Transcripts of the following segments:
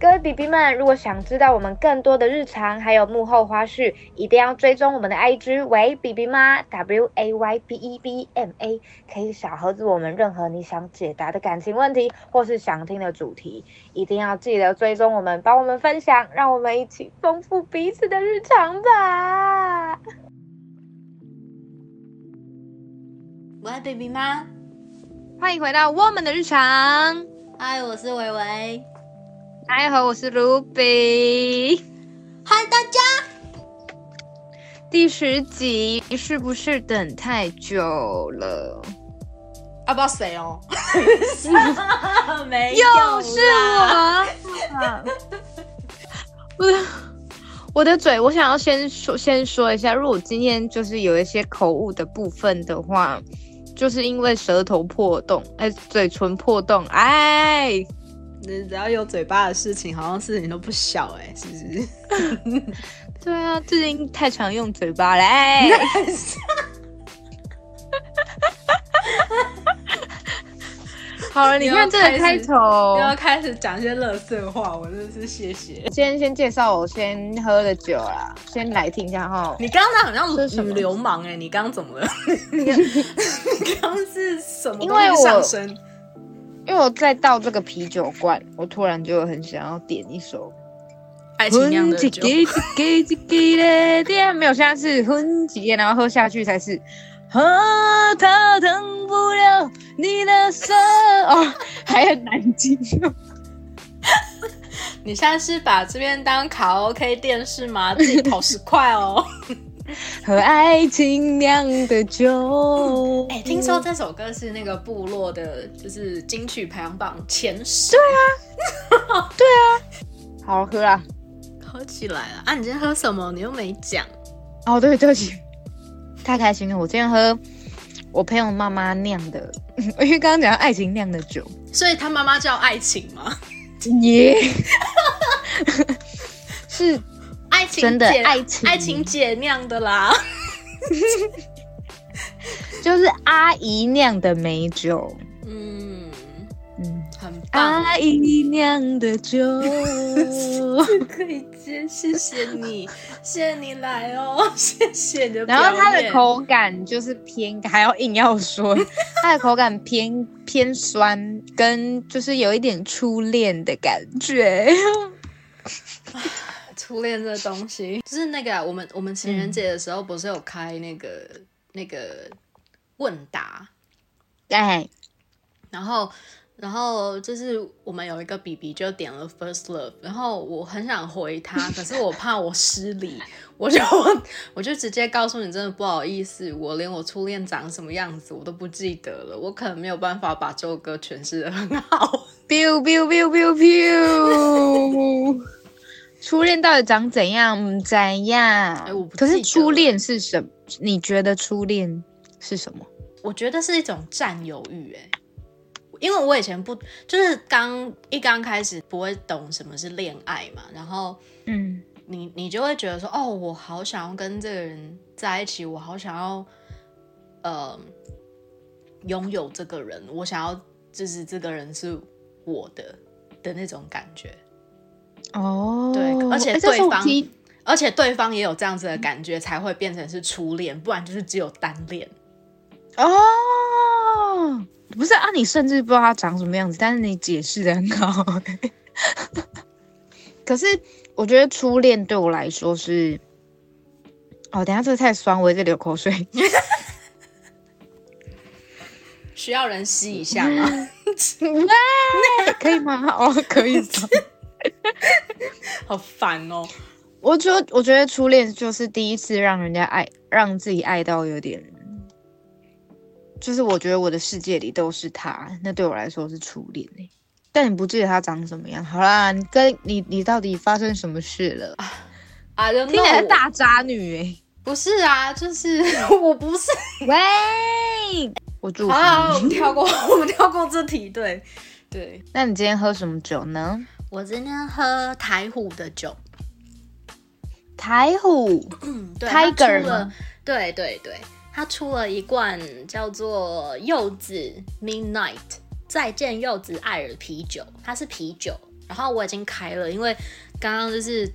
各位 B B 们，如果想知道我们更多的日常，还有幕后花絮，一定要追踪我们的 I G 为 B B 妈 W A Y B E B M A，可以小盒子我们任何你想解答的感情问题，或是想听的主题，一定要记得追踪我们，帮我们分享，让我们一起丰富彼此的日常吧。我爱 baby 吗？欢迎回到我们的日常。嗨，我是维维。嗨，好，我是 Ruby。嗨，大家。第十集是不是等太久了？要不要谁哦？没又是我。我的我的嘴，我想要先说先说一下，如果今天就是有一些口误的部分的话，就是因为舌头破洞，哎，嘴唇破洞，哎。你只要有嘴巴的事情，好像事情都不小哎，是不是？对啊，最近太常用嘴巴嘞。好了，你看这个开头又要开始讲一些乐色话，我真的是谢谢。先先介绍我先喝的酒啦，先来听一下哈。你刚刚好像女流氓哎，你刚刚怎么了？你刚刚是什么？因为上升。因为我在倒这个啤酒罐，我突然就很想要点一首爱情酿的酒。没有，现在是哼几然后喝下去才是。喝它疼不了你的手哦，还很难听。你现在是把这边当卡拉 OK 电视吗？自己投十块哦。和爱情酿的酒。哎，听说这首歌是那个部落的，就是金曲排行榜前十。对啊，对啊，好喝啊，喝起来了啊！你今天喝什么？你又没讲。哦，对，对不起，太开心了。我今天喝我朋友妈妈酿的，因为刚刚讲爱情酿的酒，所以他妈妈叫爱情吗？耶，是。爱情真的爱情爱情姐酿的啦，就是阿姨酿的美酒，嗯嗯，很棒。阿姨酿的酒 可以接，谢谢你，谢谢你来哦，谢谢你。然后它的口感就是偏，还要硬要说，它的口感偏偏酸，跟就是有一点初恋的感觉。初恋这东西，就是那个我们我们情人节的时候不是有开那个那个问答，对，然后然后就是我们有一个 B B 就点了 First Love，然后我很想回他，可是我怕我失礼，我就我就直接告诉你，真的不好意思，我连我初恋长什么样子我都不记得了，我可能没有办法把这首歌诠释的很好。biu biu biu biu biu。初恋到底长怎样？怎样？可是初恋是什？你觉得初恋是什么？我觉得是一种占有欲，哎，因为我以前不就是刚一刚开始不会懂什么是恋爱嘛，然后嗯，你你就会觉得说，哦，我好想要跟这个人在一起，我好想要呃拥有这个人，我想要就是这个人是我的的那种感觉。哦，对，而且对方，而且对方也有这样子的感觉，才会变成是初恋，不然就是只有单恋。哦，不是啊，你甚至不知道他长什么样子，但是你解释的很好。可是我觉得初恋对我来说是，哦，等下这个太酸，我在流口水。需要人吸一下吗？可以吗？哦，可以。好烦哦！我觉我觉得初恋就是第一次让人家爱，让自己爱到有点，就是我觉得我的世界里都是他，那对我来说是初恋但你不记得他长什么样？好啦，你跟你你到底发生什么事了？啊，听起来大渣女哎，不是啊，就是 我不是。喂，我祝福好，我们跳过，我们跳过这题。对对，那你今天喝什么酒呢？我今天喝台虎的酒，台虎，嗯，对，他出了，对对对，他出了一罐叫做柚子 Midnight 再见柚子艾尔啤酒，它是啤酒，然后我已经开了，因为刚刚就是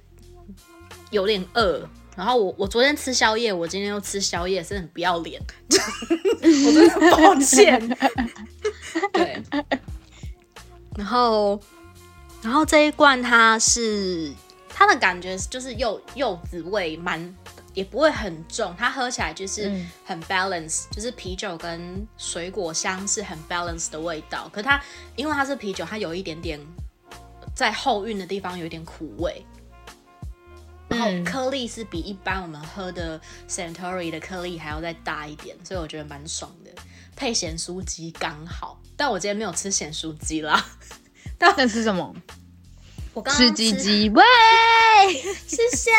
有点饿。然后我我昨天吃宵夜，我今天又吃宵夜，是很不要脸，我真的抱歉。对，然后然后这一罐它是它的感觉就是柚柚子味，蛮也不会很重，它喝起来就是很 balance，就是啤酒跟水果香是很 balance 的味道。可它因为它是啤酒，它有一点点在后韵的地方有一点苦味。然后颗粒是比一般我们喝的 Santori 的颗粒还要再大一点，所以我觉得蛮爽的，配咸酥鸡刚好。但我今天没有吃咸酥鸡啦。那吃什么？我刚吃鸡鸡 喂，谢谢。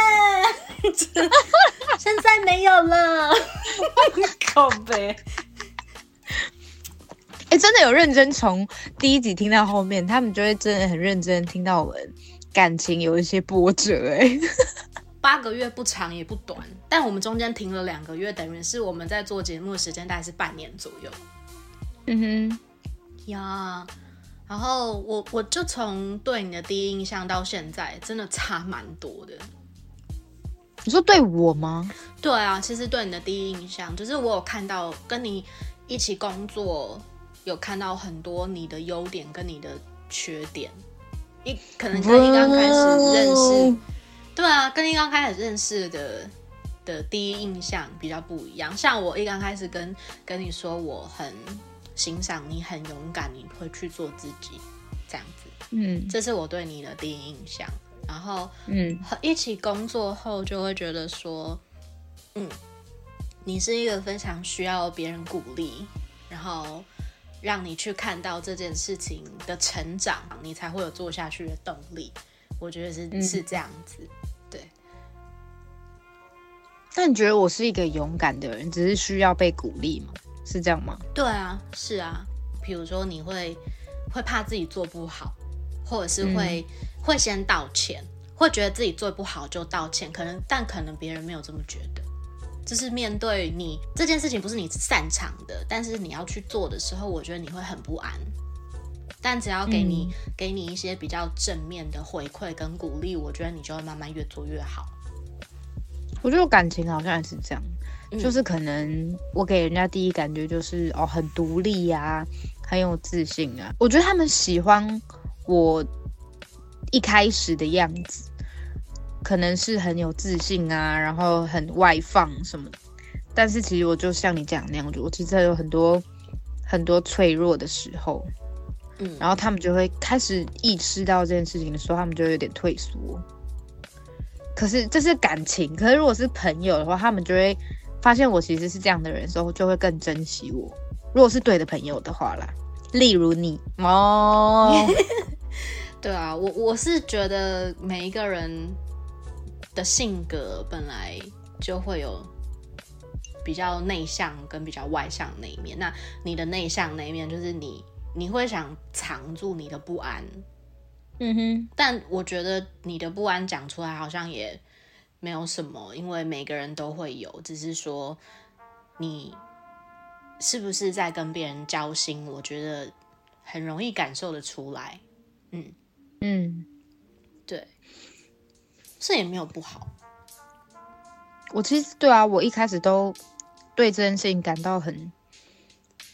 现在没有了，靠背。哎，真的有认真从第一集听到后面，他们就会真的很认真听到我们。感情有一些波折哎，八个月不长也不短，但我们中间停了两个月，等于是我们在做节目的时间大概是半年左右。嗯哼，呀，然后我我就从对你的第一印象到现在，真的差蛮多的。你说对我吗？对啊，其实对你的第一印象，就是我有看到跟你一起工作，有看到很多你的优点跟你的缺点。一可能跟一刚开始认识，对啊，跟一刚开始认识的的第一印象比较不一样。像我一刚开始跟跟你说，我很欣赏你，很勇敢，你会去做自己，这样子，嗯，这是我对你的第一印象。然后，嗯，一起工作后就会觉得说，嗯，你是一个非常需要别人鼓励，然后。让你去看到这件事情的成长，你才会有做下去的动力。我觉得是是这样子，对。那你觉得我是一个勇敢的人，只是需要被鼓励吗？是这样吗？对啊，是啊。比如说你会会怕自己做不好，或者是会会先道歉，会觉得自己做不好就道歉，可能但可能别人没有这么觉得。就是面对你这件事情不是你擅长的，但是你要去做的时候，我觉得你会很不安。但只要给你给你一些比较正面的回馈跟鼓励，我觉得你就会慢慢越做越好。我觉得感情好像也是这样，就是可能我给人家第一感觉就是哦很独立呀，很有自信啊。我觉得他们喜欢我一开始的样子。可能是很有自信啊，然后很外放什么的，但是其实我就像你讲那样，我其实有很多很多脆弱的时候，嗯，然后他们就会开始意识到这件事情的时候，他们就有点退缩。可是这是感情，可是如果是朋友的话，他们就会发现我其实是这样的人，时候就会更珍惜我。如果是对的朋友的话啦，例如你哦，对啊，我我是觉得每一个人。的性格本来就会有比较内向跟比较外向那一面。那你的内向那一面，就是你你会想藏住你的不安，嗯哼。但我觉得你的不安讲出来好像也没有什么，因为每个人都会有，只是说你是不是在跟别人交心，我觉得很容易感受的出来。嗯嗯，对。这也没有不好。我其实对啊，我一开始都对这件事情感到很，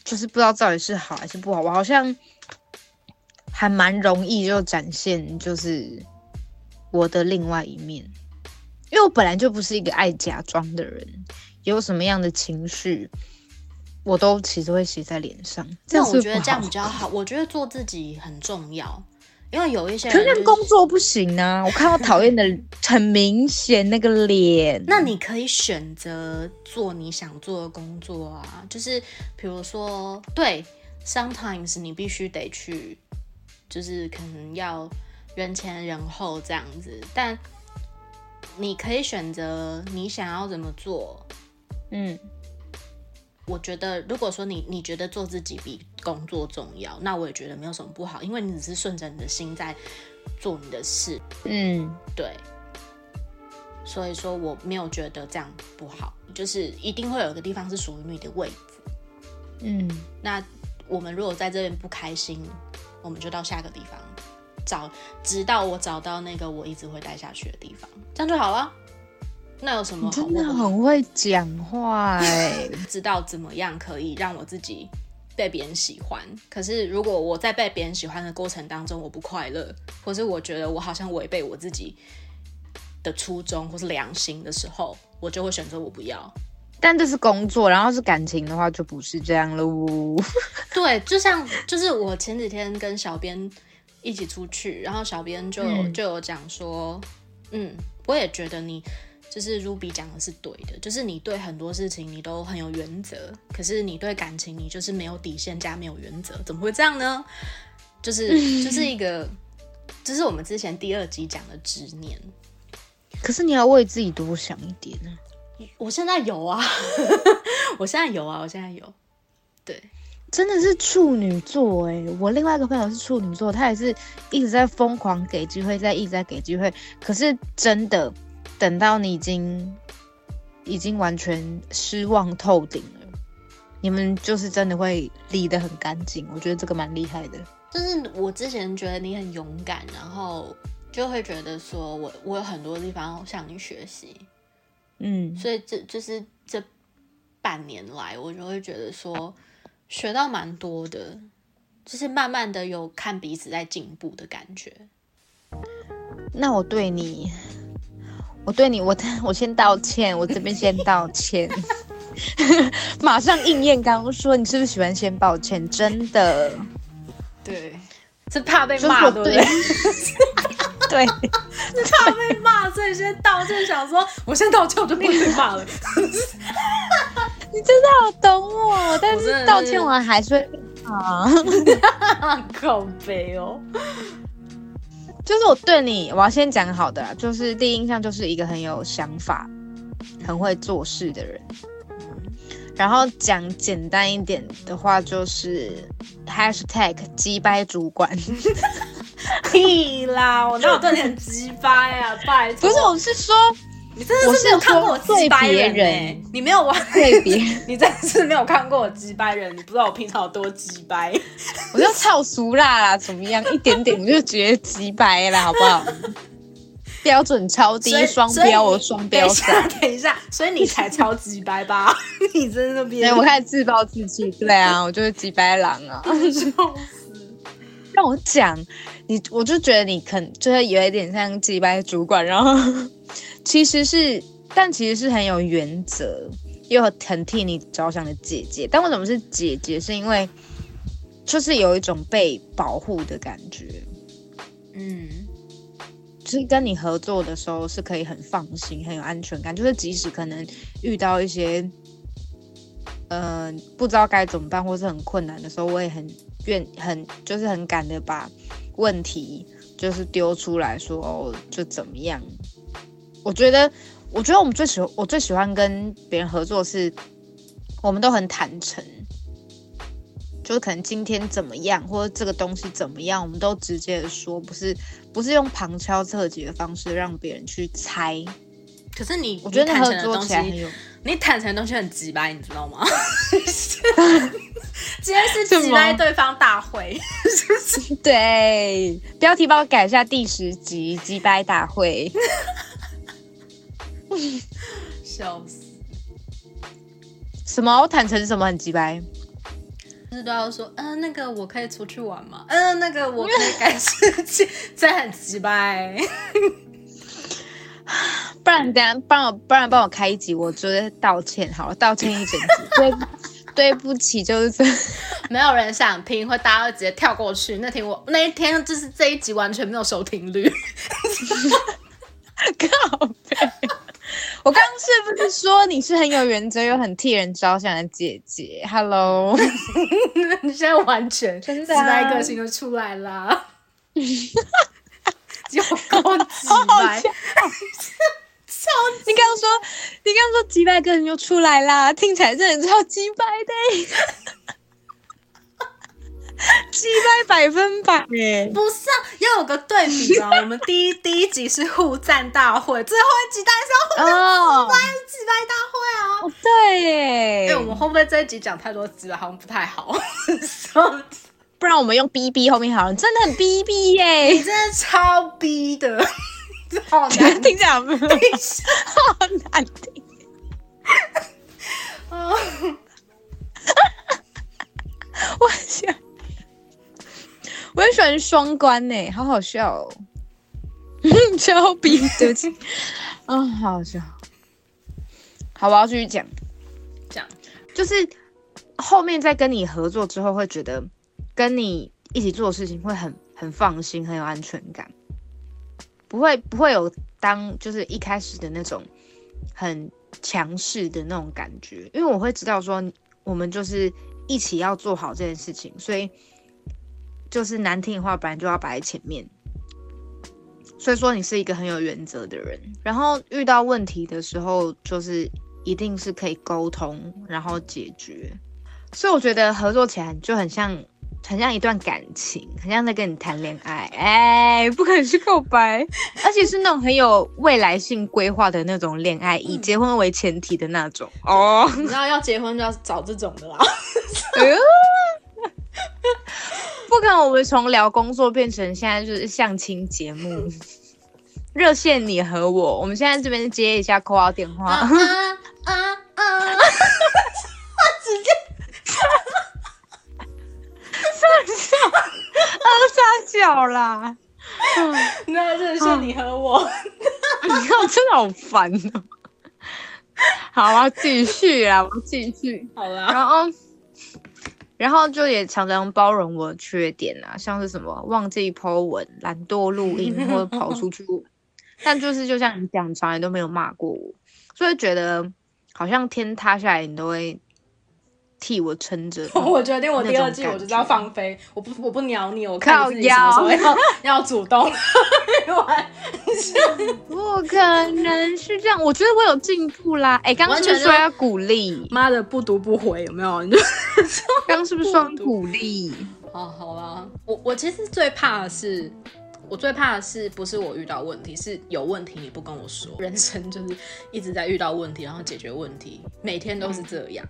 就是不知道到底是好还是不好。我好像还蛮容易就展现就是我的另外一面，因为我本来就不是一个爱假装的人，有什么样的情绪，我都其实会写在脸上。那我觉得这样比较好。我觉得做自己很重要。因为有一些人工作不行啊，我看到讨厌的很明显那个脸。那你可以选择做你想做的工作啊，就是比如说，对，sometimes 你必须得去，就是可能要人前人后这样子，但你可以选择你想要怎么做，嗯。我觉得，如果说你你觉得做自己比工作重要，那我也觉得没有什么不好，因为你只是顺着你的心在做你的事。嗯，对。所以说我没有觉得这样不好，就是一定会有一个地方是属于你的位置。嗯，那我们如果在这边不开心，我们就到下个地方。找，直到我找到那个我一直会待下去的地方，这样就好了。那有什么？真的很会讲话哎，知道怎么样可以让我自己被别人喜欢。可是如果我在被别人喜欢的过程当中我不快乐，或是我觉得我好像违背我自己的初衷或是良心的时候，我就会选择我不要。但这是工作，然后是感情的话就不是这样喽。对，就像就是我前几天跟小编一起出去，然后小编就就有讲说，嗯，我也觉得你。就是 Ruby 讲的是对的，就是你对很多事情你都很有原则，可是你对感情你就是没有底线加没有原则，怎么会这样呢？就是 就是一个，这是我们之前第二集讲的执念。可是你要为自己多想一点呢。我现在有啊，我现在有啊，我现在有。对，真的是处女座哎，我另外一个朋友是处女座，他也是一直在疯狂给机会，在一直在给机会，可是真的。等到你已经已经完全失望透顶了，你们就是真的会离得很干净。我觉得这个蛮厉害的。就是我之前觉得你很勇敢，然后就会觉得说我我有很多地方向你学习，嗯，所以这就是这半年来，我就会觉得说学到蛮多的，就是慢慢的有看彼此在进步的感觉。那我对你。我对你，我我先道歉，我这边先道歉，马上应验刚刚说，你是不是喜欢先道歉？真的，对，是怕被骂，对不对？对，怕被骂，所以先道歉，想说我先道歉，我就不会被骂了。你真的好懂我，但是道歉完还是会啊，靠背哦。就是我对你，我要先讲好的，就是第一印象就是一个很有想法、很会做事的人。然后讲简单一点的话，就是 hashtag 击败主管。屁啦，我哪有对你很鸡掰啊？拜托，不是，我是说。你真的是没有看过我击败人，你没有玩对别，你真的是没有看过我击败人，你不知道我平常有多击败。我就超俗辣啦，怎么样？一点点我就觉得击败啦，好不好？标准超低，双标，我双标。等一下，等一下，所以你才超级掰吧？你真的别，我开始自暴自弃。对啊，我就是几白狼啊！笑死！让我讲，你我就觉得你肯，就是有一点像几白主管，然后。其实是，但其实是很有原则，又很替你着想的姐姐。但为什么是姐姐？是因为就是有一种被保护的感觉。嗯，是跟你合作的时候是可以很放心、很有安全感。就是即使可能遇到一些，呃，不知道该怎么办或是很困难的时候，我也很愿、很就是很敢的把问题就是丢出来说，就怎么样。我觉得，我觉得我们最喜欢，我最喜欢跟别人合作是，我们都很坦诚，就是可能今天怎么样，或者这个东西怎么样，我们都直接的说，不是不是用旁敲侧击的方式让别人去猜。可是你，我觉得合作起来很有，你坦诚的东西很直白，你知道吗？今天是直白对方大会，对，标题帮我改一下，第十集击败大会。笑死！什么？我坦诚什么很鸡掰？就是都要说，嗯，那个我可以出去玩吗？嗯，那个我可以改事情，这很鸡掰。不然等下帮我，不然帮我开一集，我就是道歉，好了，道歉一整集。对，对不起，就是这，没有人想听，会大家会直接跳过去。那天我那一天就是这一集完全没有收听率。靠背。我刚刚是不是说你是很有原则又很替人着想的姐姐？Hello，你 现在完全自白个性就出来了，就高级白，超你刚刚说你刚刚说击败个人就出来啦，听起来真的超击败的。击败百分百耶！不是啊，要有个对比啊。我们第一第一集是互赞大会，最后一集当然是要互赞击败大会啊。对耶，哎，我们会不会这一集讲太多字了？好像不太好。不然我们用 B B 后面好了，真的很 B B 耶，你真的超 B 的，好难听讲，好难听。啊，我想，我很喜欢双关呢，好好笑哦。超 B，对不起，啊，好好笑。好，我要继续讲，讲。就是后面在跟你合作之后，会觉得跟你一起做的事情会很很放心，很有安全感，不会不会有当就是一开始的那种很强势的那种感觉，因为我会知道说我们就是一起要做好这件事情，所以就是难听的话本来就要摆在前面，所以说你是一个很有原则的人，然后遇到问题的时候就是。一定是可以沟通，然后解决，所以我觉得合作起来就很像，很像一段感情，很像在跟你谈恋爱，哎，不可能是告白，而且是那种很有未来性规划的那种恋爱，以结婚为前提的那种。哦，你知道要结婚就要找这种的啦。不可能，我们从聊工作变成现在就是相亲节目，热线你和我，我们现在这边接一下 call 电话。啊啊啊！直接 上笑，二三角啦。那热线你和我，你看真的好烦哦。好啊，继续啊，我继续。好了，然后，然后就也常常包容我的缺点啊，像是什么忘记 po 文、懒惰录音 或者跑出去，但就是就像你讲，从来都没有骂过我，所以觉得。好像天塌下来，你都会替我撑着。我决定，我第二季我就是要放飞，我不我不鸟你，我看你自己什么时候要要主动。不可能是这样，我觉得我有进步啦。哎，刚刚是说要鼓励，妈的不读不回有没有？刚刚是不是说鼓励？哦，好啦，我我其实最怕的是。我最怕的是不是我遇到问题，是有问题你不跟我说。人生就是一直在遇到问题，然后解决问题，每天都是这样。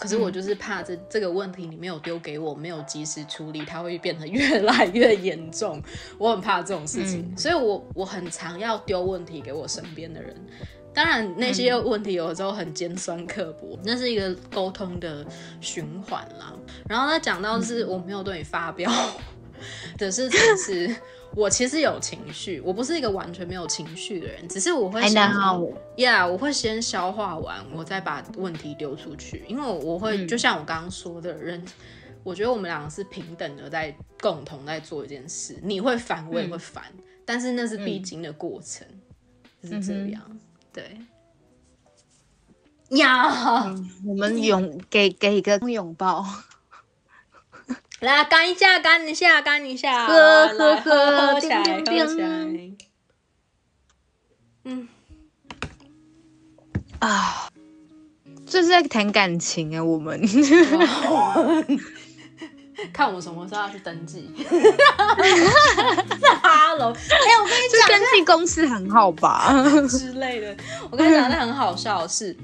可是我就是怕这这个问题你没有丢给我，没有及时处理，它会变得越来 越严重。我很怕这种事情，所以我我很常要丢问题给我身边的人。当然那些问题有的时候很尖酸刻薄，那是一个沟通的循环啦。然后他讲到是我没有对你发飙 的事情是。我其实有情绪，我不是一个完全没有情绪的人，只是我会先，Yeah，我会先消化完，我再把问题丢出去，因为我会就像我刚刚说的人，我觉得我们两个是平等的，在共同在做一件事，你会烦，我也会烦，但是那是必经的过程，是这样，对。呀，我们拥给给一个拥抱。来干一下，干一下，干一下，喝喝喝，喝起来，喝起来。嗯，啊，这是在谈感情啊，我们。看我什么时候要去登记。哈喽，哎，我跟你讲，登记公司很好吧之类的。我跟你讲，那很好笑的是，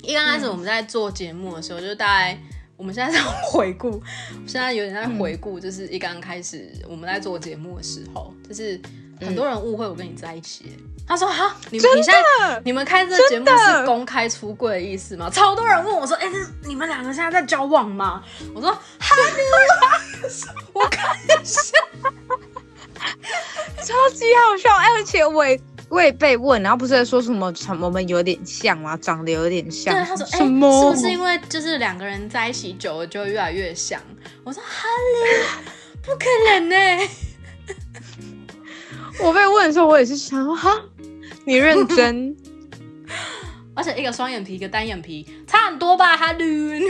一刚开始我们在做节目的时候，就大概。我们现在在回顾，现在有点在回顾，就是一刚开始我们在做节目的时候，就是很多人误会我跟你在一起。他说：“哈，你们你现在你们开这个节目是公开出柜的意思吗？”超多人问我说：“哎，你们两个现在在交往吗？”我说：“哈，我看一下，超级好笑，而且我。”我也被问，然后不是在说什么我们有点像吗？长得有点像。对，他说：“哎，是不是因为就是两个人在一起久了就越来越像？”我说：“哈利，不可能呢。”我被问的时候，我也是想：“哈，你认真？” 而且一个双眼皮，一个单眼皮，差很多吧？哈利，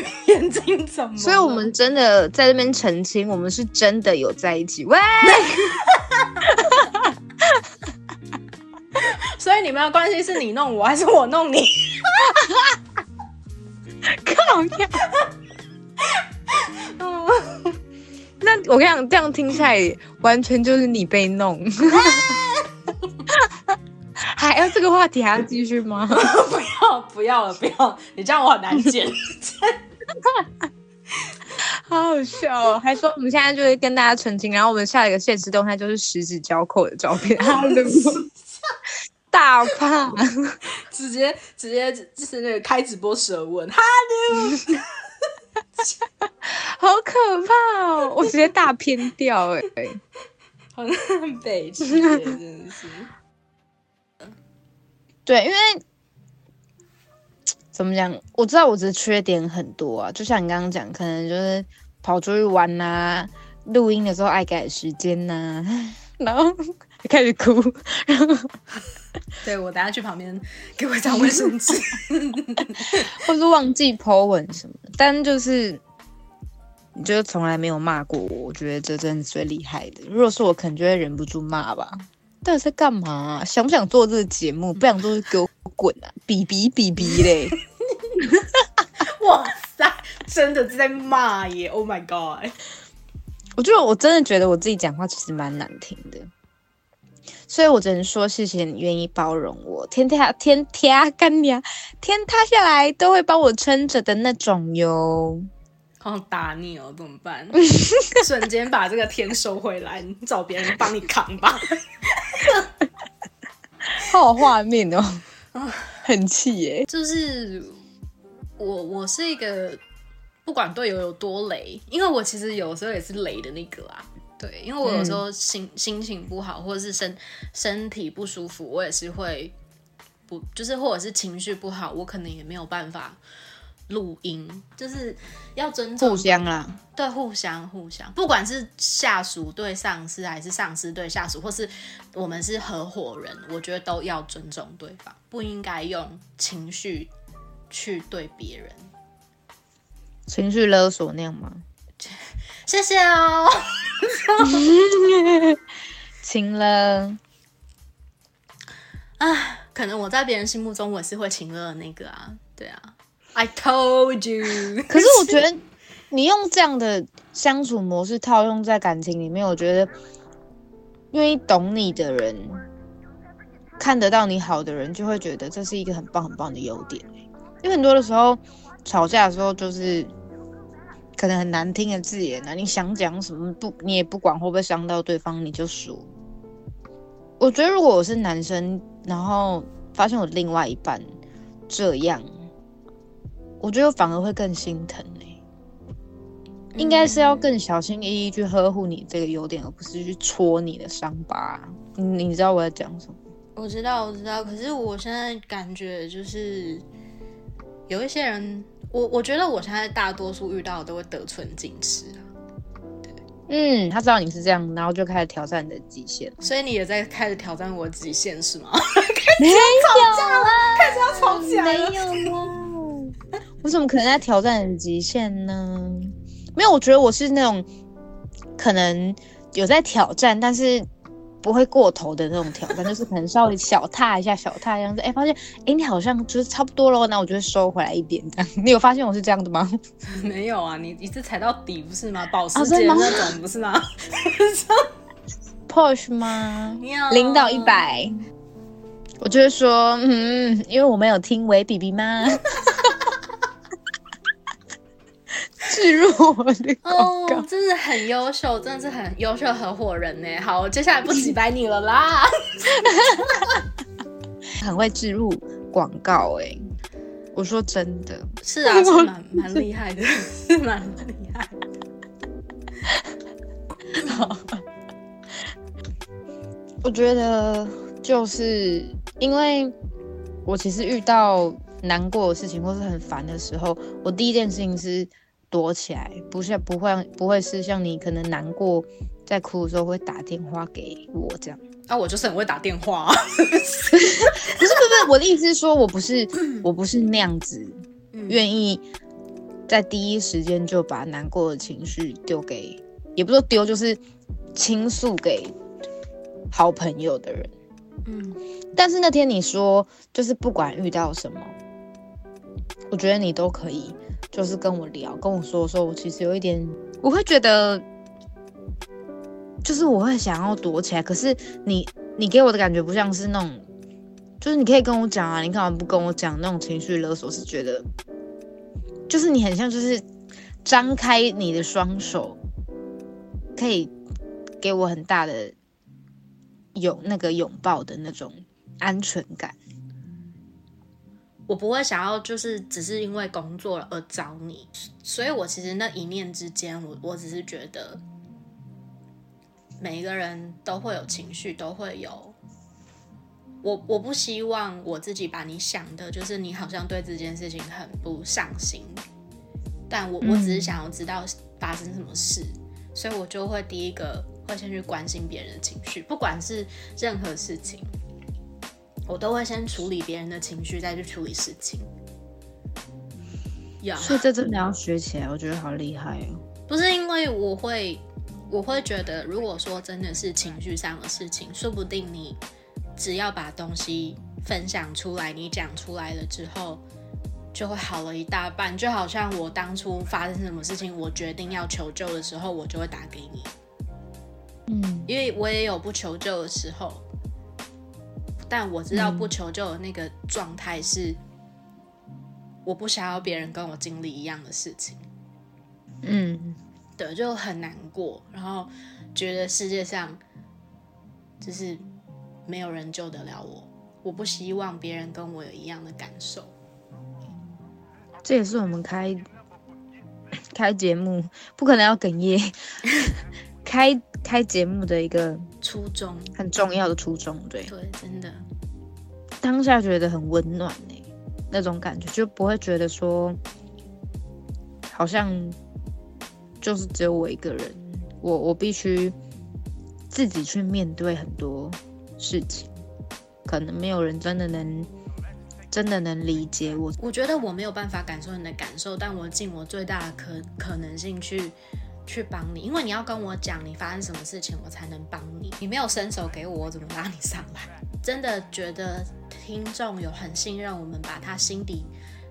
眼睛怎么？所以我们真的在这边澄清，我们是真的有在一起。喂。所以你们的关系是你弄我还是我弄你？靠呀！那我跟你讲，这样听起来完全就是你被弄。还要这个话题还要继续吗？不要不要了，不要！你这样我很难剪。好好笑哦！还说我们现在就是跟大家澄清，然后我们下一个现实动态就是十指交扣的照片。大胖，直接直接就是那个开直播舌吻，Hello，好可怕哦！我直接大偏掉哎，好像北齐真的是。对，因为怎么讲？我知道我的缺点很多啊，就像你刚刚讲，可能就是跑出去玩呐，录音的时候爱改时间呐，然后开始哭，然 后对我等下去旁边给我一张卫生纸，或是忘记 po 文什么的，但就是你就从来没有骂过我，我觉得这真的是最厉害的。如果是我，可能就会忍不住骂吧。到底在干嘛？想不想做这个节目？不想做就给我滚啊！比比比比嘞！哇塞，真的是在骂耶！Oh my god！我觉得我真的觉得我自己讲话其实蛮难听的，所以我只能说谢谢你愿意包容我。天塌天塌干娘，天塌下来都会帮我撑着的那种哟。好打你哦，怎么办？瞬间把这个天收回来，找别人帮你扛吧。好有画面哦，很气耶！就是我，我是一个不管队友有多雷，因为我其实有时候也是雷的那个啊。对，因为我有时候心心情不好，或者是身身体不舒服，我也是会不，就是或者是情绪不好，我可能也没有办法。录音就是要尊重互相啦，对，互相互相，不管是下属对上司，还是上司对下属，或是我们是合伙人，我觉得都要尊重对方，不应该用情绪去对别人，情绪勒索那样吗？谢谢哦，情了啊，可能我在别人心目中我是会情乐的那个啊，对啊。I told you。可是我觉得你用这样的相处模式套用在感情里面，我觉得愿意懂你的人，看得到你好的人，就会觉得这是一个很棒很棒的优点。因为很多的时候吵架的时候，就是可能很难听的字眼啊，你想讲什么不，你也不管会不会伤到对方，你就说。我觉得如果我是男生，然后发现我另外一半这样。我觉得反而会更心疼嘞，应该是要更小心翼翼去呵护你这个优点，而不是去戳你的伤疤。你知道我在讲什么？我知道，我知道。可是我现在感觉就是有一些人，我我觉得我现在大多数遇到都会得寸进尺啊。对，嗯，他知道你是这样，然后就开始挑战你的极限。所以你也在开始挑战我的极限是吗？没有了，开始要吵架了，没有吗？我怎么可能在挑战极限呢？没有，我觉得我是那种可能有在挑战，但是不会过头的那种挑战，就是可能稍微小踏一下，小踏样子。哎，发现哎，你好像就是差不多了，那我就会收回来一点。这样，你有发现我是这样的吗？没有啊，你一次踩到底不是吗？保时捷那种不是吗？Porsche 吗？零到一百，我就是说，嗯，因为我没有听维比比吗？置入我的广告，真的很优秀，真的是很优秀合伙人呢。好，我接下来不洗白你了啦，很会置入广告哎，我说真的是啊，是蛮蛮厉害的，是蛮厉害。好，我觉得就是因为我其实遇到难过的事情或是很烦的时候，我第一件事情是。躲起来，不是不会不会是像你可能难过在哭的时候会打电话给我这样。那我就是很会打电话。不是不是，我的意思是说我不是 我不是那样子，愿意在第一时间就把难过的情绪丢给，也不说丢，就是倾诉给好朋友的人。嗯，但是那天你说就是不管遇到什么，我觉得你都可以。就是跟我聊，跟我说说，我其实有一点，我会觉得，就是我会想要躲起来。可是你，你给我的感觉不像是那种，就是你可以跟我讲啊，你干嘛不跟我讲？那种情绪勒索是觉得，就是你很像就是张开你的双手，可以给我很大的有那个拥抱的那种安全感。我不会想要就是只是因为工作而找你，所以我其实那一念之间，我我只是觉得每一个人都会有情绪，都会有。我我不希望我自己把你想的，就是你好像对这件事情很不上心，但我我只是想要知道发生什么事，所以我就会第一个会先去关心别人的情绪，不管是任何事情。我都会先处理别人的情绪，再去处理事情。呀，所以这真的要学起来，我觉得好厉害哦。不是因为我会，我会觉得，如果说真的是情绪上的事情，说不定你只要把东西分享出来，你讲出来了之后，就会好了一大半。就好像我当初发生什么事情，我决定要求救的时候，我就会打给你。嗯，因为我也有不求救的时候。但我知道不求救的那个状态是，我不想要别人跟我经历一样的事情。嗯，对，就很难过，然后觉得世界上就是没有人救得了我。我不希望别人跟我有一样的感受。这也是我们开 开节目不可能要哽咽，开开节目的一个。初衷很重要的初衷，对对，真的，当下觉得很温暖呢，那种感觉就不会觉得说，好像就是只有我一个人，我我必须自己去面对很多事情，可能没有人真的能真的能理解我。我觉得我没有办法感受你的感受，但我尽我最大的可可能性去。去帮你，因为你要跟我讲你发生什么事情，我才能帮你。你没有伸手给我，我怎么拉你上来？真的觉得听众有很信任我们，把他心底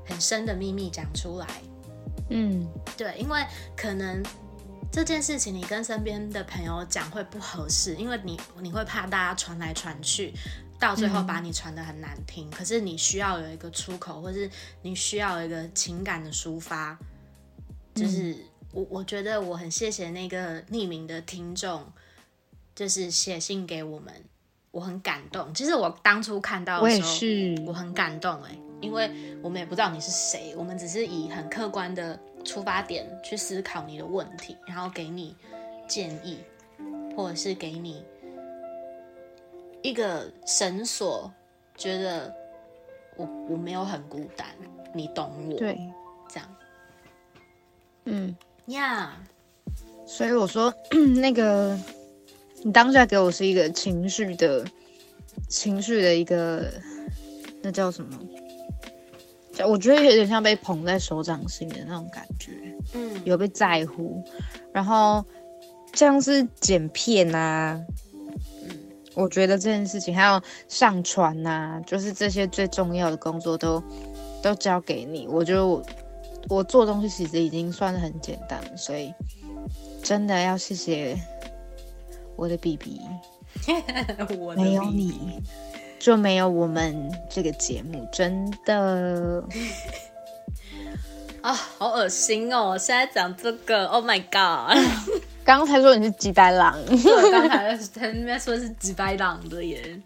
很深的秘密讲出来。嗯，对，因为可能这件事情你跟身边的朋友讲会不合适，因为你你会怕大家传来传去，到最后把你传的很难听。可是你需要有一个出口，或是你需要有一个情感的抒发，就是。我我觉得我很谢谢那个匿名的听众，就是写信给我们，我很感动。其实我当初看到的时候，我很感动哎，因为我们也不知道你是谁，我们只是以很客观的出发点去思考你的问题，然后给你建议，或者是给你一个绳索，觉得我我没有很孤单，你懂我，对，这样，嗯。呀，所以我说，那个你当下给我是一个情绪的，情绪的一个，那叫什么？我觉得有点像被捧在手掌心的那种感觉，嗯，有被在乎，然后像是剪片啊，嗯，我觉得这件事情还有上传呐，就是这些最重要的工作都都交给你，我觉得我。做东西其实已经算是很简单，所以真的要谢谢我的 B B，没有你就没有我们这个节目，真的 啊，好恶心哦！现在讲这个，Oh my God！刚才说你是几白狼，刚才在那边说是几白狼的耶。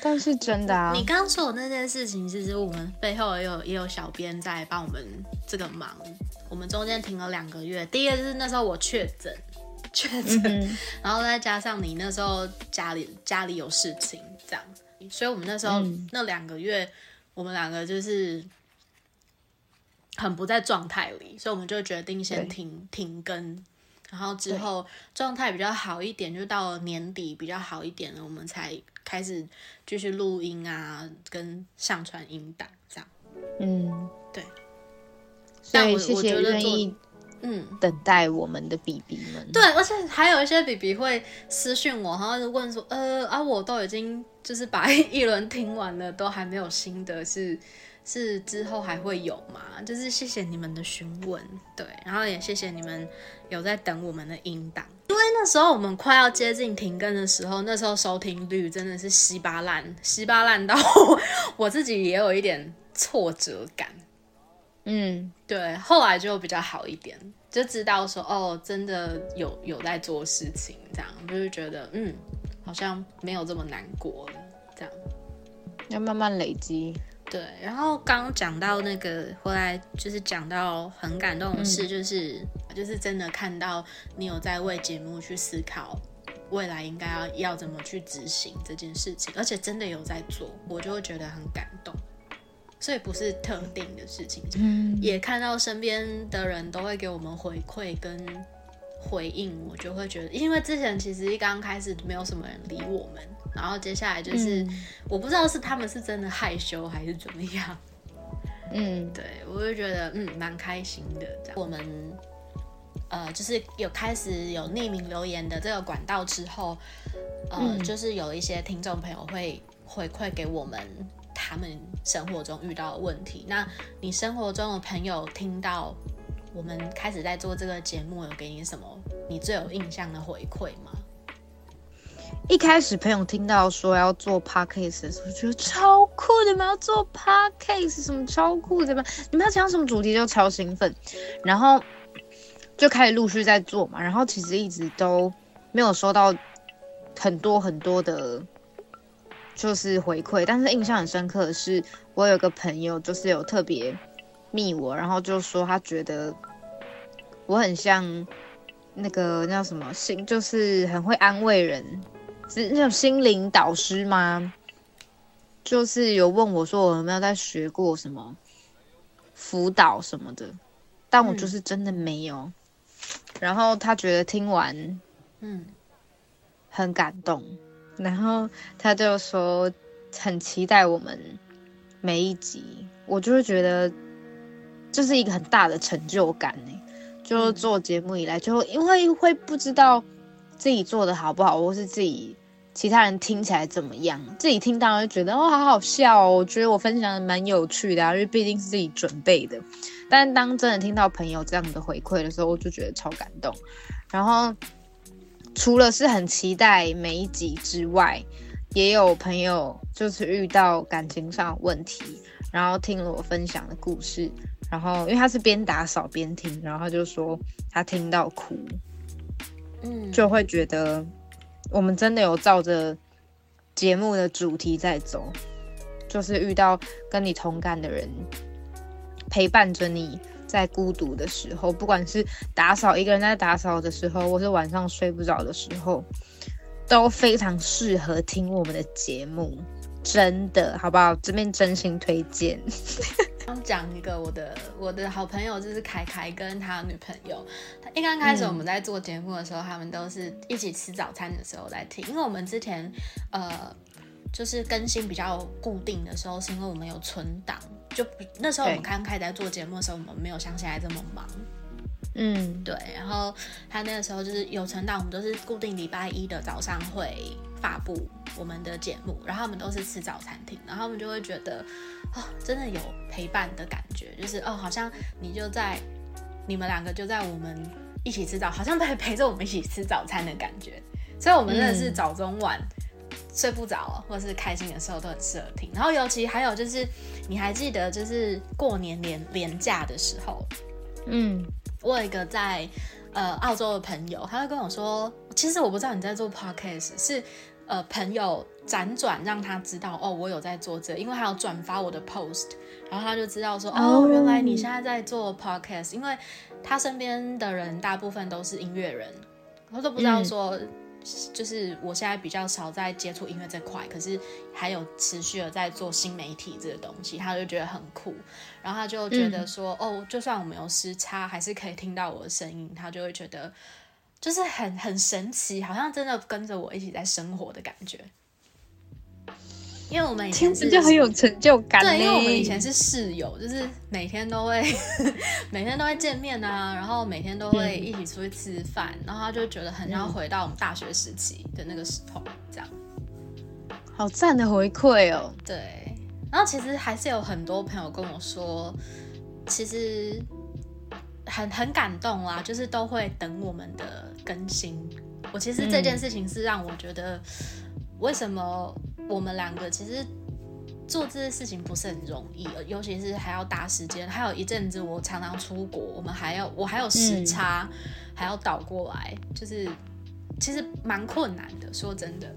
但是真的啊！你刚刚说的那件事情，其实我们背后也有也有小编在帮我们这个忙。我们中间停了两个月，第一个就是那时候我确诊，确诊，然后再加上你那时候家里家里有事情，这样，所以我们那时候那两个月，我们两个就是很不在状态里，所以我们就决定先停停更。然后之后状态比较好一点，就到年底比较好一点了，我们才开始继续录音啊，跟上传音档这样。嗯，对。所以谢谢愿意嗯等待我们的 B B 们。对，而且还有一些 B B 会私讯我，然后就问说：“呃啊，我都已经就是把 一轮听完了，都还没有新的，是。”是之后还会有吗？就是谢谢你们的询问，对，然后也谢谢你们有在等我们的音档，因为那时候我们快要接近停更的时候，那时候收听率真的是稀巴烂，稀巴烂到 我自己也有一点挫折感。嗯，对，后来就比较好一点，就知道说哦，真的有有在做事情，这样就是觉得嗯，好像没有这么难过了，这样要慢慢累积。对，然后刚讲到那个，后来就是讲到很感动的事，就是就是真的看到你有在为节目去思考，未来应该要要怎么去执行这件事情，而且真的有在做，我就会觉得很感动。所以不是特定的事情，嗯，也看到身边的人都会给我们回馈跟回应，我就会觉得，因为之前其实一刚开始没有什么人理我们。然后接下来就是，我不知道是他们是真的害羞还是怎么样，嗯，对我就觉得嗯蛮开心的。这样我们呃就是有开始有匿名留言的这个管道之后，呃就是有一些听众朋友会回馈给我们他们生活中遇到的问题。那你生活中的朋友听到我们开始在做这个节目，有给你什么你最有印象的回馈吗？一开始朋友听到说要做 podcast 的时候，觉得超酷的嘛，要做 podcast 什么超酷的嘛，你们要讲什么主题就超兴奋，然后就开始陆续在做嘛，然后其实一直都没有收到很多很多的，就是回馈，但是印象很深刻的是，我有个朋友就是有特别密我，然后就说他觉得我很像那个叫什么心，就是很会安慰人。是那种心灵导师吗？就是有问我说我有没有在学过什么辅导什么的，但我就是真的没有。然后他觉得听完，嗯，很感动，然后他就说很期待我们每一集。我就是觉得这是一个很大的成就感呢。就做节目以来，就因为会不知道。自己做的好不好，或是自己其他人听起来怎么样？自己听到就觉得哦，好好笑哦，我觉得我分享的蛮有趣的啊，因为毕竟是自己准备的。但当真的听到朋友这样的回馈的时候，我就觉得超感动。然后除了是很期待每一集之外，也有朋友就是遇到感情上问题，然后听了我分享的故事，然后因为他是边打扫边听，然后他就说他听到哭。嗯，就会觉得我们真的有照着节目的主题在走，就是遇到跟你同感的人，陪伴着你在孤独的时候，不管是打扫一个人在打扫的时候，或是晚上睡不着的时候，都非常适合听我们的节目，真的好不好？这边真心推荐。讲一个我的我的好朋友，就是凯凯跟他女朋友。他一刚开始我们在做节目的时候，他们都是一起吃早餐的时候在听。因为我们之前呃，就是更新比较固定的时候，是因为我们有存档。就那时候我们刚开始在做节目的时候，我们没有像现在这么忙。嗯，对。然后他那个时候就是有存档，我们都是固定礼拜一的早上会发布我们的节目，然后他们都是吃早餐听，然后他们就会觉得。哦，真的有陪伴的感觉，就是哦，好像你就在，你们两个就在我们一起吃早，好像在陪着我们一起吃早餐的感觉。所以，我们真的是早中晚睡不着，或者是开心的时候都很适合听。然后，尤其还有就是，你还记得就是过年年年假的时候，嗯，我有一个在呃澳洲的朋友，他会跟我说，其实我不知道你在做 podcast，是呃朋友。辗转让他知道哦，我有在做这，因为他有转发我的 post，然后他就知道说哦，原来你现在在做 podcast，因为他身边的人大部分都是音乐人，他都不知道说，就是我现在比较少在接触音乐这块，可是还有持续的在做新媒体这个东西，他就觉得很酷，然后他就觉得说哦，就算我们有时差，还是可以听到我的声音，他就会觉得就是很很神奇，好像真的跟着我一起在生活的感觉。因为我们以前就很有成就感，对，因为我们以前是室友，就是每天都会 每天都会见面啊，然后每天都会一起出去吃饭，然后他就觉得很像回到我们大学时期的那个时候，这样，好赞的回馈哦。对，然后其实还是有很多朋友跟我说，其实很很感动啦，就是都会等我们的更新。我其实这件事情是让我觉得，为什么？我们两个其实做这些事情不是很容易，尤其是还要搭时间。还有一阵子我常常出国，我们还要我还有时差，还要倒过来，就是其实蛮困难的。说真的，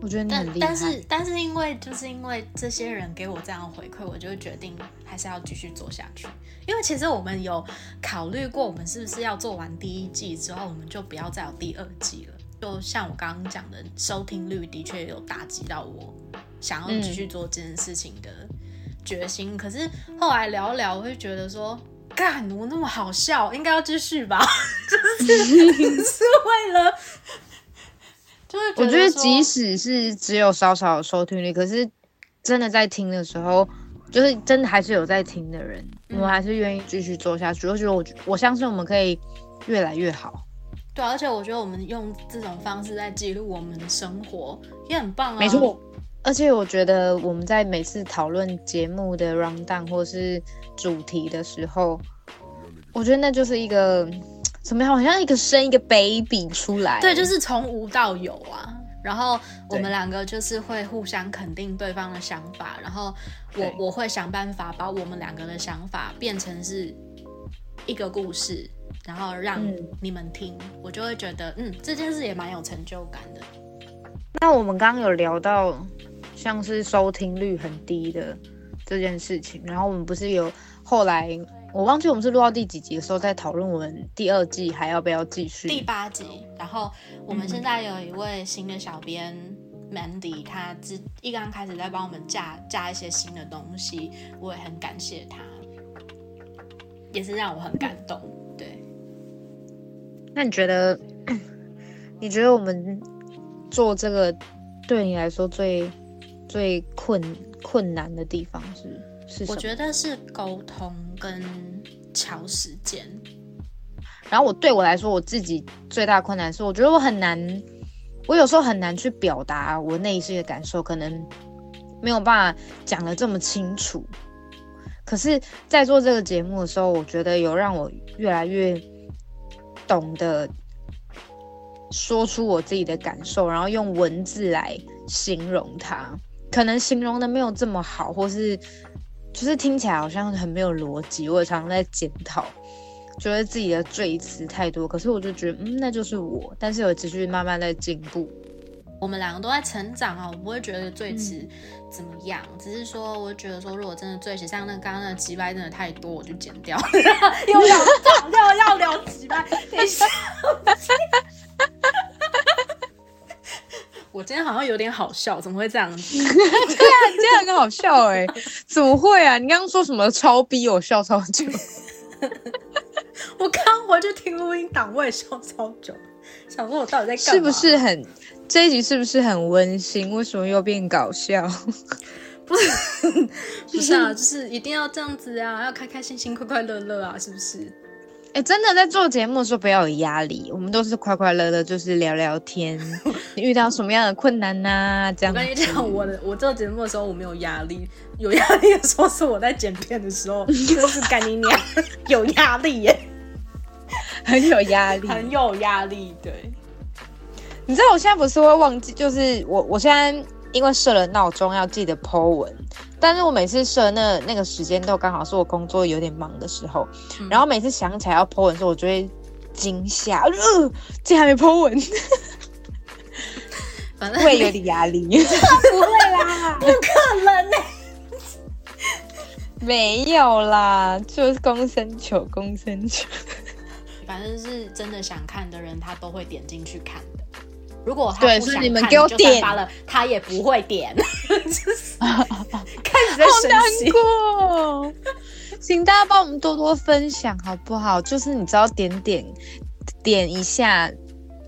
我觉得你很厉害。但是但是因为就是因为这些人给我这样回馈，我就决定还是要继续做下去。因为其实我们有考虑过，我们是不是要做完第一季之后，我们就不要再有第二季了。就像我刚刚讲的，收听率的确有打击到我。想要继续做这件事情的决心，可是后来聊聊，我会觉得说，干我那么好笑，应该要继续吧，就是 是为了，就是我觉得即使是只有少少的收听率，可是真的在听的时候，就是真的还是有在听的人，我们还是愿意继续做下去。我觉得我我相信我们可以越来越好。对，而且我觉得我们用这种方式在记录我们的生活也很棒啊，没错。而且我觉得我们在每次讨论节目的 round down 或是主题的时候，我觉得那就是一个怎么样，好像一个生一个 baby 出来。对，就是从无到有啊。然后我们两个就是会互相肯定对方的想法，然后我我会想办法把我们两个的想法变成是一个故事，然后让你们听，我就会觉得嗯，这件事也蛮有成就感的。那我们刚刚有聊到。像是收听率很低的这件事情，然后我们不是有后来我忘记我们是录到第几集的时候在讨论我们第二季还要不要继续？第八集。然后我们现在有一位新的小编 Mandy，他自一刚开始在帮我们架架一些新的东西，我也很感谢他，也是让我很感动。对。那你觉得？你觉得我们做这个对你来说最？最困困难的地方是是什么？我觉得是沟通跟调时间。然后我对我来说，我自己最大困难是，我觉得我很难，我有时候很难去表达我内心的感受，可能没有办法讲的这么清楚。可是，在做这个节目的时候，我觉得有让我越来越懂得说出我自己的感受，然后用文字来形容它。可能形容的没有这么好，或是就是听起来好像很没有逻辑。我也常常在检讨，觉得自己的罪词太多。可是我就觉得，嗯，那就是我。但是有持续慢慢在进步。我们两个都在成长啊，我不会觉得赘词怎么样，只是说，我觉得说，如果真的赘词像那刚刚那几百真的太多，我就剪掉。又要讲掉，要聊几百，等一下。我今天好像有点好笑，怎么会这样子？对啊，你今天很好笑哎，怎么会啊？你刚刚说什么超逼我笑超久？我刚回去听录音档，我也笑超久，想说我到底在干嘛？是不是很这一集是不是很温馨？为什么又变搞笑？不是，不是啊，就是一定要这样子啊，要开开心心、快快乐乐啊，是不是？哎，真的在做节目的时候不要有压力，我们都是快快乐乐，就是聊聊天。你遇到什么样的困难呢？这样我跟你讲，我的我做节目的时候我没有压力，有压力的时候是我在剪片的时候，就是干你娘，有压力耶，很有压力，很有压力。对，你知道我现在不是会忘记，就是我我现在因为设了闹钟要记得 po 文。但是我每次设那那个时间都刚好是我工作有点忙的时候，然后每次想起来要 po 文的时候，我就会惊吓，呃，这还没 po 文，反正会有点压力。不会啦，不可能呢，没有啦，就是公生求公生求，反正是真的想看的人，他都会点进去看的。如果他不想看，就算发了，他也不会点。开始在生气，请大家帮我们多多分享好不好？就是你知道点点点一下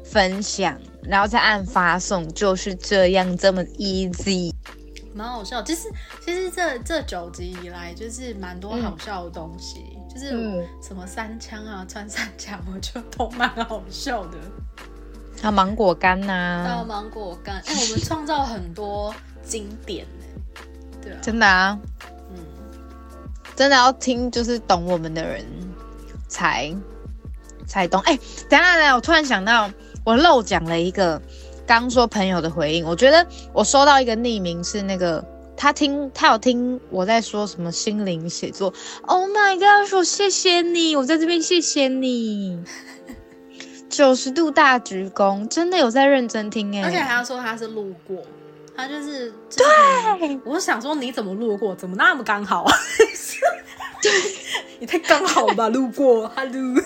分享，然后再按发送，就是这样这么 easy，蛮好笑。其实其实这这九集以来，就是蛮多好笑的东西，就是什么三枪啊，穿三枪，我觉得都蛮好笑的。还有芒果干呐，还有芒果干，哎，我们创造很多经典呢，对啊，真的啊，嗯，真的要听，就是懂我们的人才才懂。哎，等下等下，我突然想到，我漏讲了一个，刚说朋友的回应，我觉得我收到一个匿名是那个他听他有听我在说什么心灵写作，Oh my god！说谢谢你，我在这边谢谢你。九十度大鞠躬，真的有在认真听哎，而且还要说他是路过，他就是对。我想说你怎么路过，怎么那么刚好？对，你太刚好了吧？路过，Hello。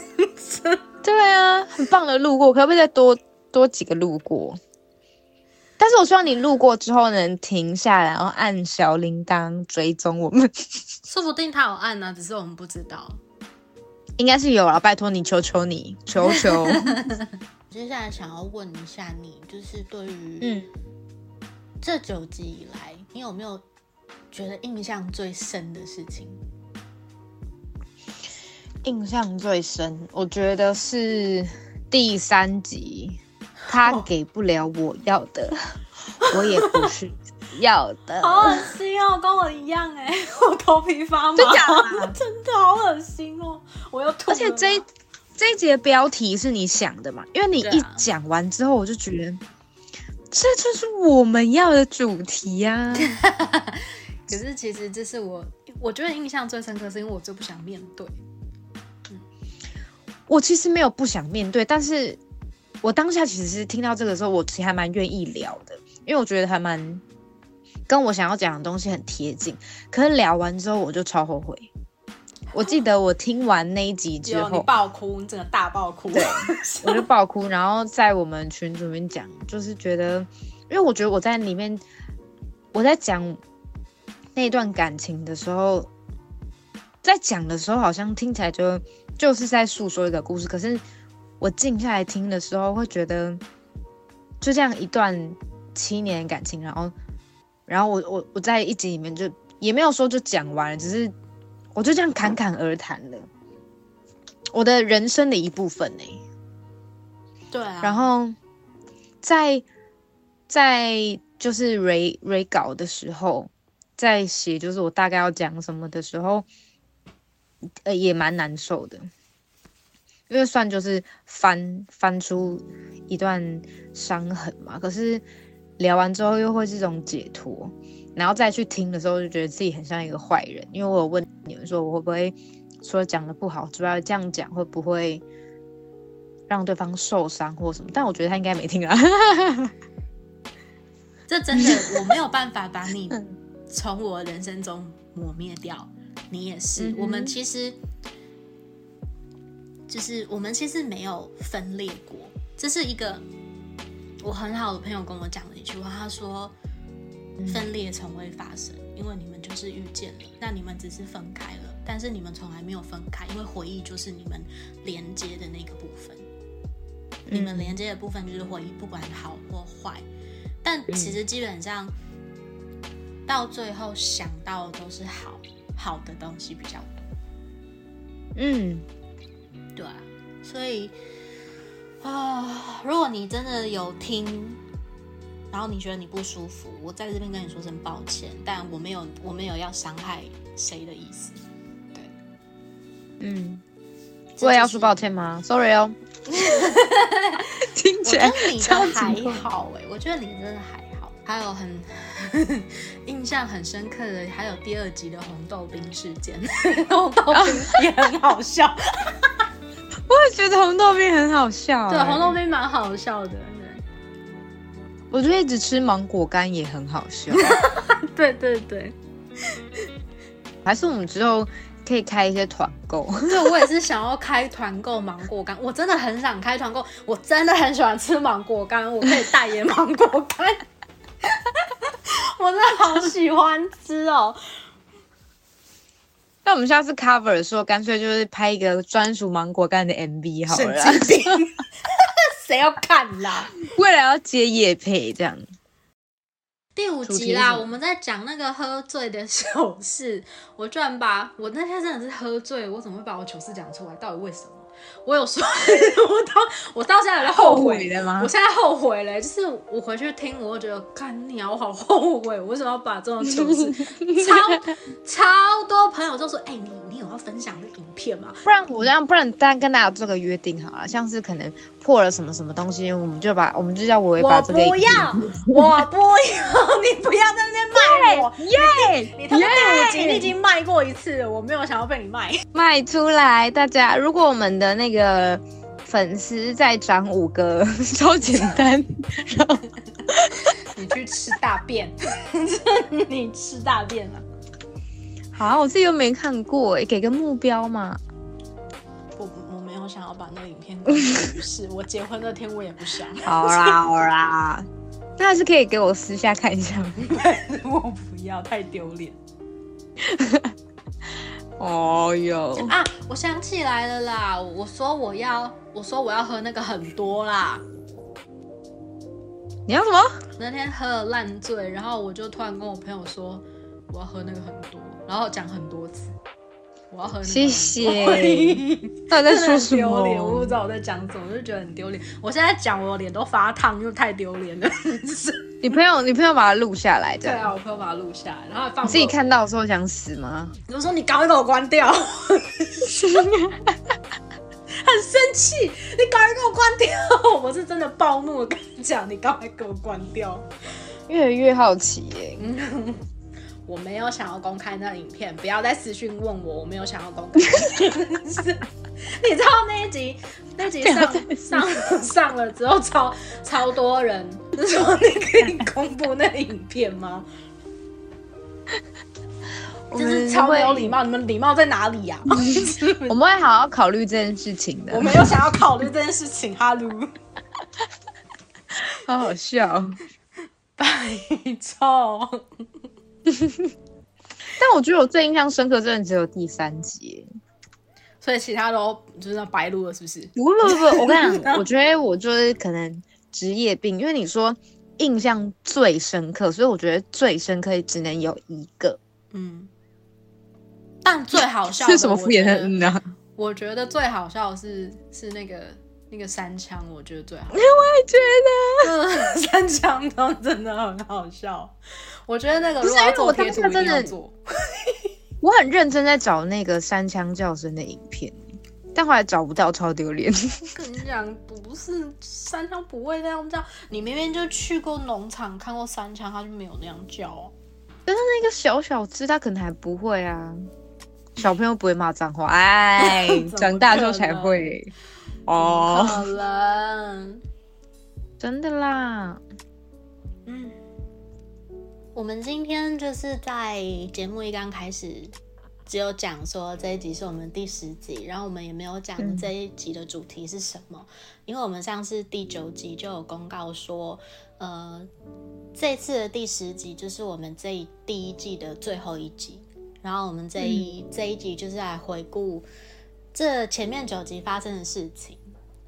对啊，很棒的路过，可不可以再多多几个路过？但是我希望你路过之后能停下来，然后按小铃铛追踪我们。说不定他有按呢，只是我们不知道。应该是有了，拜托你，求求你，求求。接下来想要问一下你，就是对于嗯这九集以来，你有没有觉得印象最深的事情？印象最深，我觉得是第三集。他给不了我要的，我也不是要的。好恶心哦，跟我一样哎，我头皮发麻。真的，真的好恶心哦，我要吐。而且这这一节标题是你想的嘛？因为你一讲完之后，我就觉得这就是我们要的主题呀。可是其实这是我，我觉得印象最深刻，是因为我最不想面对。嗯，我其实没有不想面对，但是。我当下其实是听到这个时候，我其实还蛮愿意聊的，因为我觉得还蛮跟我想要讲的东西很贴近。可是聊完之后，我就超后悔。我记得我听完那一集之后，你爆哭，你整个大爆哭。对，我就爆哭，然后在我们群组里面讲，就是觉得，因为我觉得我在里面，我在讲那段感情的时候，在讲的时候，好像听起来就就是在诉说一个故事，可是。我静下来听的时候，会觉得就这样一段七年感情，然后，然后我我我在一集里面就也没有说就讲完了，只是我就这样侃侃而谈了我的人生的一部分呢。对啊。然后在在就是 re re 稿的时候，在写就是我大概要讲什么的时候，呃，也蛮难受的。因为算就是翻翻出一段伤痕嘛，可是聊完之后又会是一种解脱，然后再去听的时候就觉得自己很像一个坏人。因为我有问你们说我会不会说讲的不好，主要这样讲会不会让对方受伤或什么？但我觉得他应该没听啊。这真的我没有办法把你从我人生中抹灭掉，你也是。我们其实。就是我们其实没有分裂过，这是一个我很好的朋友跟我讲了一句话。他说：“分裂从未发生，因为你们就是遇见了，那你们只是分开了，但是你们从来没有分开，因为回忆就是你们连接的那个部分。你们连接的部分就是回忆，不管好或坏。但其实基本上到最后想到的都是好好的东西比较多。”嗯。对，所以啊，如果你真的有听，然后你觉得你不舒服，我在这边跟你说声抱歉，但我没有，我没有要伤害谁的意思。对，嗯，我也要说抱歉吗？Sorry 哦，听起来你的还好哎，我觉得你真的还好。还有很 印象很深刻的，还有第二集的红豆冰事件，红豆冰也很好笑。我也觉得红豆冰很好笑，对，红豆冰蛮好笑的。对，我觉得一直吃芒果干也很好笑。对 对对，还是我们之后可以开一些团购。对，我也是想要开团购芒果干，我真的很想开团购，我真的很喜欢吃芒果干，我可以代言芒果干。我真的好喜欢吃哦。那我们下次 cover 的时候，干脆就是拍一个专属芒果干的 MV 好了。谁要看啦？为了要接夜配这样。第五集啦，我们在讲那个喝醉的糗事。我居然把我那天真的是喝醉，我怎么会把我糗事讲出来？到底为什么？我有说，我到我到现在还后悔的吗？我现在后悔嘞，就是我回去听，我就觉得，干你啊，我好后悔，我为什么要把这种糗事？超超多朋友都说，哎，你你有要分享的影片吗？不然我这样，不然大家跟大家做个约定好了，像是可能破了什么什么东西，我们就把我们就叫我把这个，不要，我不要，你不要在那边卖我耶！你他妈第五集你已经卖过一次了，我没有想要被你卖 卖出来。大家，如果我们的那个粉丝再涨五个，超简单。你去吃大便，你吃大便了。好，我自己又没看过，给个目标嘛。我我没有想要把那个影片公诸于世，我结婚那天我也不想。好啦好啦。那还是可以给我私下看一下吗？我不要，太丢脸。哦哟啊！我想起来了啦，我说我要，我说我要喝那个很多啦。你要什么？那天喝了烂醉，然后我就突然跟我朋友说我要喝那个很多，然后讲很多次。我要喝。谢谢。他在说什么？我不知道我在讲什么，我就觉得很丢脸。我现在讲，我脸都发烫，因为太丢脸了。你朋友，你朋友把它录下来，对啊，我朋友把它录下来，然后放。自己看到的时候想死吗？我说你赶快给我关掉。很生气，你赶快给我关掉！我是真的暴怒，我跟你讲，你赶快给我关掉。越来越好奇耶。我没有想要公开那影片，不要再私讯问我，我没有想要公开。你知道那一集那集上上 上了之后，超超多人说你可以公布那影片吗？就是超没有礼貌！你们礼貌在哪里呀？我们会好好考虑这件事情的。我没有想要考虑这件事情，哈喽，好好笑，拜托。但我觉得我最印象深刻，真的只有第三集，所以其他都就是白录了，是不是？不不不，我跟你讲，我觉得我就是可能职业病，因为你说印象最深刻，所以我觉得最深刻只能有一个。嗯，但最好笑 是什么敷衍的呢？我觉得最好笑是是那个。那个三枪我觉得最好，我也觉得三枪都真的很好笑。我觉得那个不是因为我当时真的，我很认真在找那个三枪叫声的影片，但后来找不到，超丢脸。跟你讲，不是三枪不会那样叫，你明明就去过农场看过三枪，他就没有那样叫。但是那个小小只，他可能还不会啊。小朋友不会骂脏话，哎，长大之后才会。哦，好了，真的啦。嗯，我们今天就是在节目一刚开始，只有讲说这一集是我们第十集，然后我们也没有讲这一集的主题是什么，因为我们上次第九集就有公告说，呃，这次的第十集就是我们这第一季的最后一集，然后我们这一这一集就是来回顾。这前面九集发生的事情，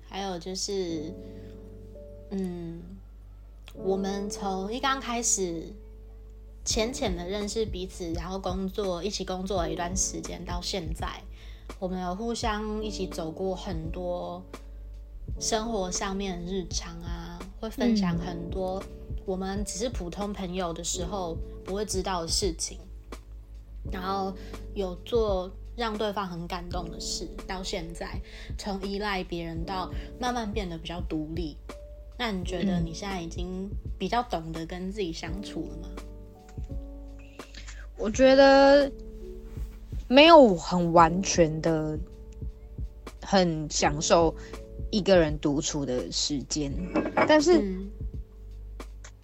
还有就是，嗯，我们从一刚开始浅浅的认识彼此，然后工作一起工作了一段时间，到现在，我们有互相一起走过很多生活上面日常啊，会分享很多我们只是普通朋友的时候不会知道的事情，然后有做。让对方很感动的事，到现在从依赖别人到慢慢变得比较独立，那你觉得你现在已经比较懂得跟自己相处了吗？我觉得没有很完全的很享受一个人独处的时间，但是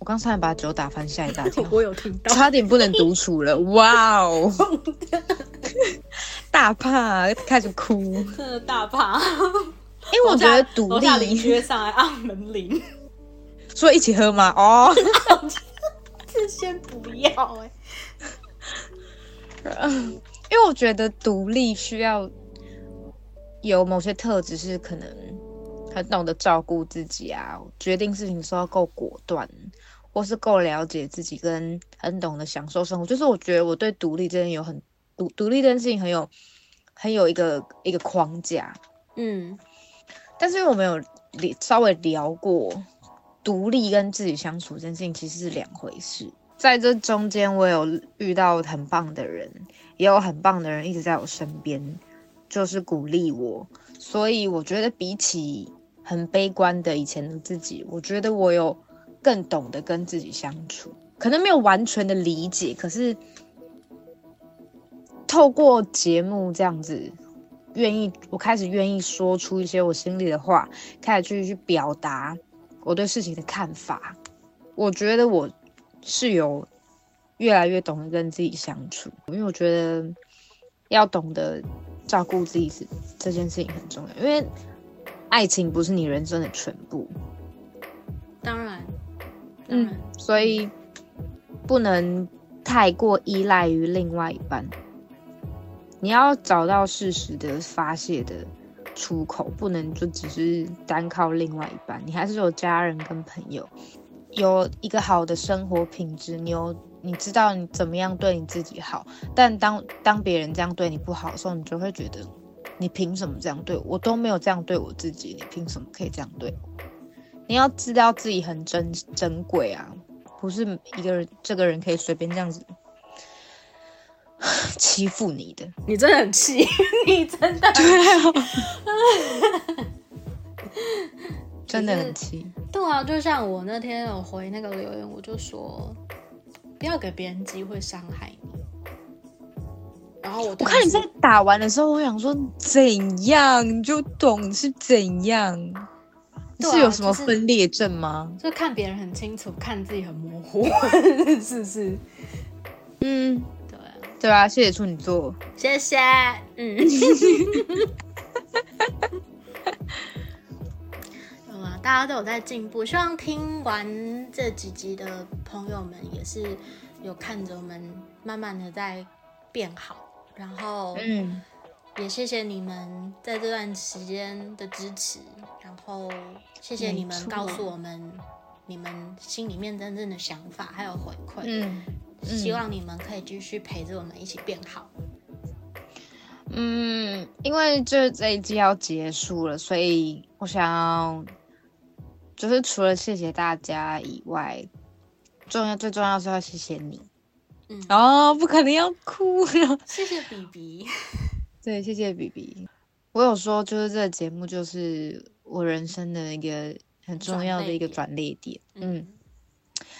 我刚差点把酒打翻，吓一大跳，我有听到，差点不能独处了，哇哦！大怕，开始哭，真的大怕。因为我觉得独立，邻居上来按门铃，说一起喝吗？哦，这先不要哎。因为我觉得独立需要有某些特质，是可能很懂得照顾自己啊，决定事情的时候够果断，或是够了解自己，跟很懂得享受生活。就是我觉得我对独立这件有很。独独立这件事情很有很有一个一个框架，嗯，但是因为我们有稍微聊过独立跟自己相处这件事情其实是两回事，在这中间我有遇到很棒的人，也有很棒的人一直在我身边，就是鼓励我，所以我觉得比起很悲观的以前的自己，我觉得我有更懂得跟自己相处。可能没有完全的理解，可是透过节目这样子，愿意我开始愿意说出一些我心里的话，开始去去表达我对事情的看法。我觉得我是有越来越懂得跟自己相处，因为我觉得要懂得照顾自己是这件事情很重要，因为爱情不是你人生的全部。当然，嗯，所以不能太过依赖于另外一半。你要找到适时的发泄的出口，不能就只是单靠另外一半。你还是有家人跟朋友，有一个好的生活品质。你有你知道你怎么样对你自己好，但当当别人这样对你不好的时候，你就会觉得你凭什么这样对我？我都没有这样对我自己，你凭什么可以这样对我？你要知道自己很珍珍贵啊，不是一个人这个人可以随便这样子 欺负你的。你真的很气，你真的对 真的很气。对啊，就像我那天有回那个留言，我就说不要给别人机会伤害你。然后我我看你在打完的时候，我想说怎样你就懂是怎样。是有什么分裂症吗？就看别人很清楚，看自己很模糊，是不是？嗯，对，对啊，谢谢处女座，谢谢，嗯，有啊，大家都有在进步，希望听完这几集的朋友们也是有看着我们慢慢的在变好，然后，嗯。也谢谢你们在这段时间的支持，然后谢谢你们告诉我们你们心里面真正的想法还有回馈。嗯，希望你们可以继续陪着我们一起变好。嗯，因为这这一季要结束了，所以我想要就是除了谢谢大家以外，重要最重要是要谢谢你。嗯，哦，不可能要哭了。谢谢 B B。对，谢谢 B B。我有说，就是这个节目就是我人生的一个很重要的一个转捩点。嗯，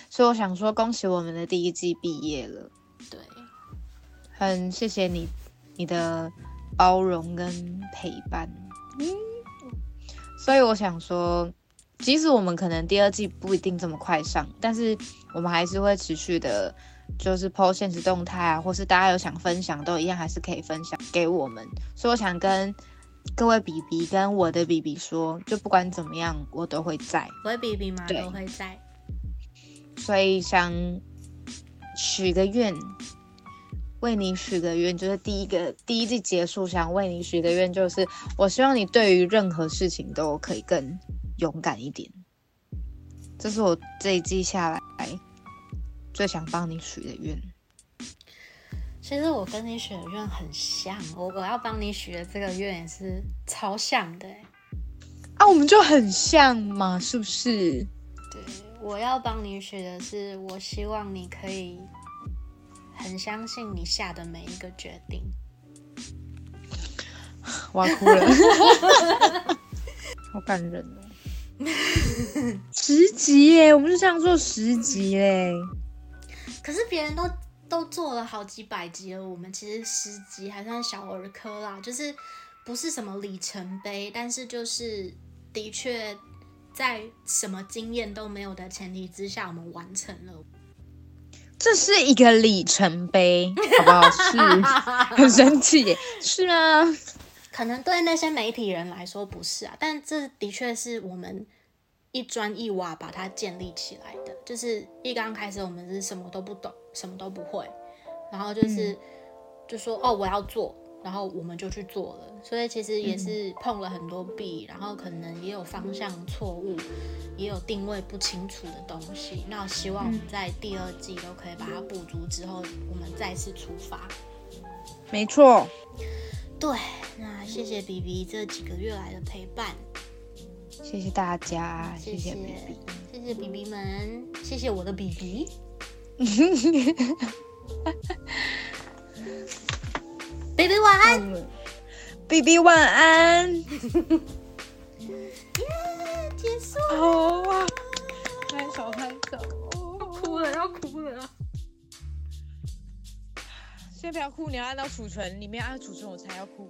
所以我想说，恭喜我们的第一季毕业了。对，很谢谢你，你的包容跟陪伴。嗯，所以我想说，即使我们可能第二季不一定这么快上，但是我们还是会持续的。就是 PO 现实动态啊，或是大家有想分享，都一样还是可以分享给我们。所以我想跟各位 B B 跟我的 B B 说，就不管怎么样，我都会在。我的 B B 吗？都会在。所以想许个愿，为你许个愿，就是第一个第一季结束，想为你许个愿，就是我希望你对于任何事情都可以更勇敢一点。这是我这一季下来。最想帮你许的愿，其实我跟你许的愿很像，我我要帮你许的这个愿也是超像的，啊，我们就很像嘛，是不是？对，我要帮你许的是，我希望你可以很相信你下的每一个决定。我要哭了，好感人哦！十集耶，我们就这样做十集嘞。可是别人都都做了好几百集了，我们其实十集还算小儿科啦，就是不是什么里程碑，但是就是的确在什么经验都没有的前提之下，我们完成了。这是一个里程碑，好不好？是很神奇，是啊。可能对那些媒体人来说不是啊，但这的确是我们。一砖一瓦把它建立起来的，就是一刚开始我们是什么都不懂，什么都不会，然后就是就说哦我要做，然后我们就去做了，所以其实也是碰了很多壁，然后可能也有方向错误，也有定位不清楚的东西。那希望在第二季都可以把它补足之后，我们再次出发。没错，对，那谢谢 B B 这几个月来的陪伴。谢谢大家，谢谢 BB，谢谢 BB 们，谢谢我的 BB。BB 晚安，BB 晚安。耶 结束了。好啊，拍手拍手，哭了要哭了。先不要哭，你要按到储存里面按储存，我才要哭。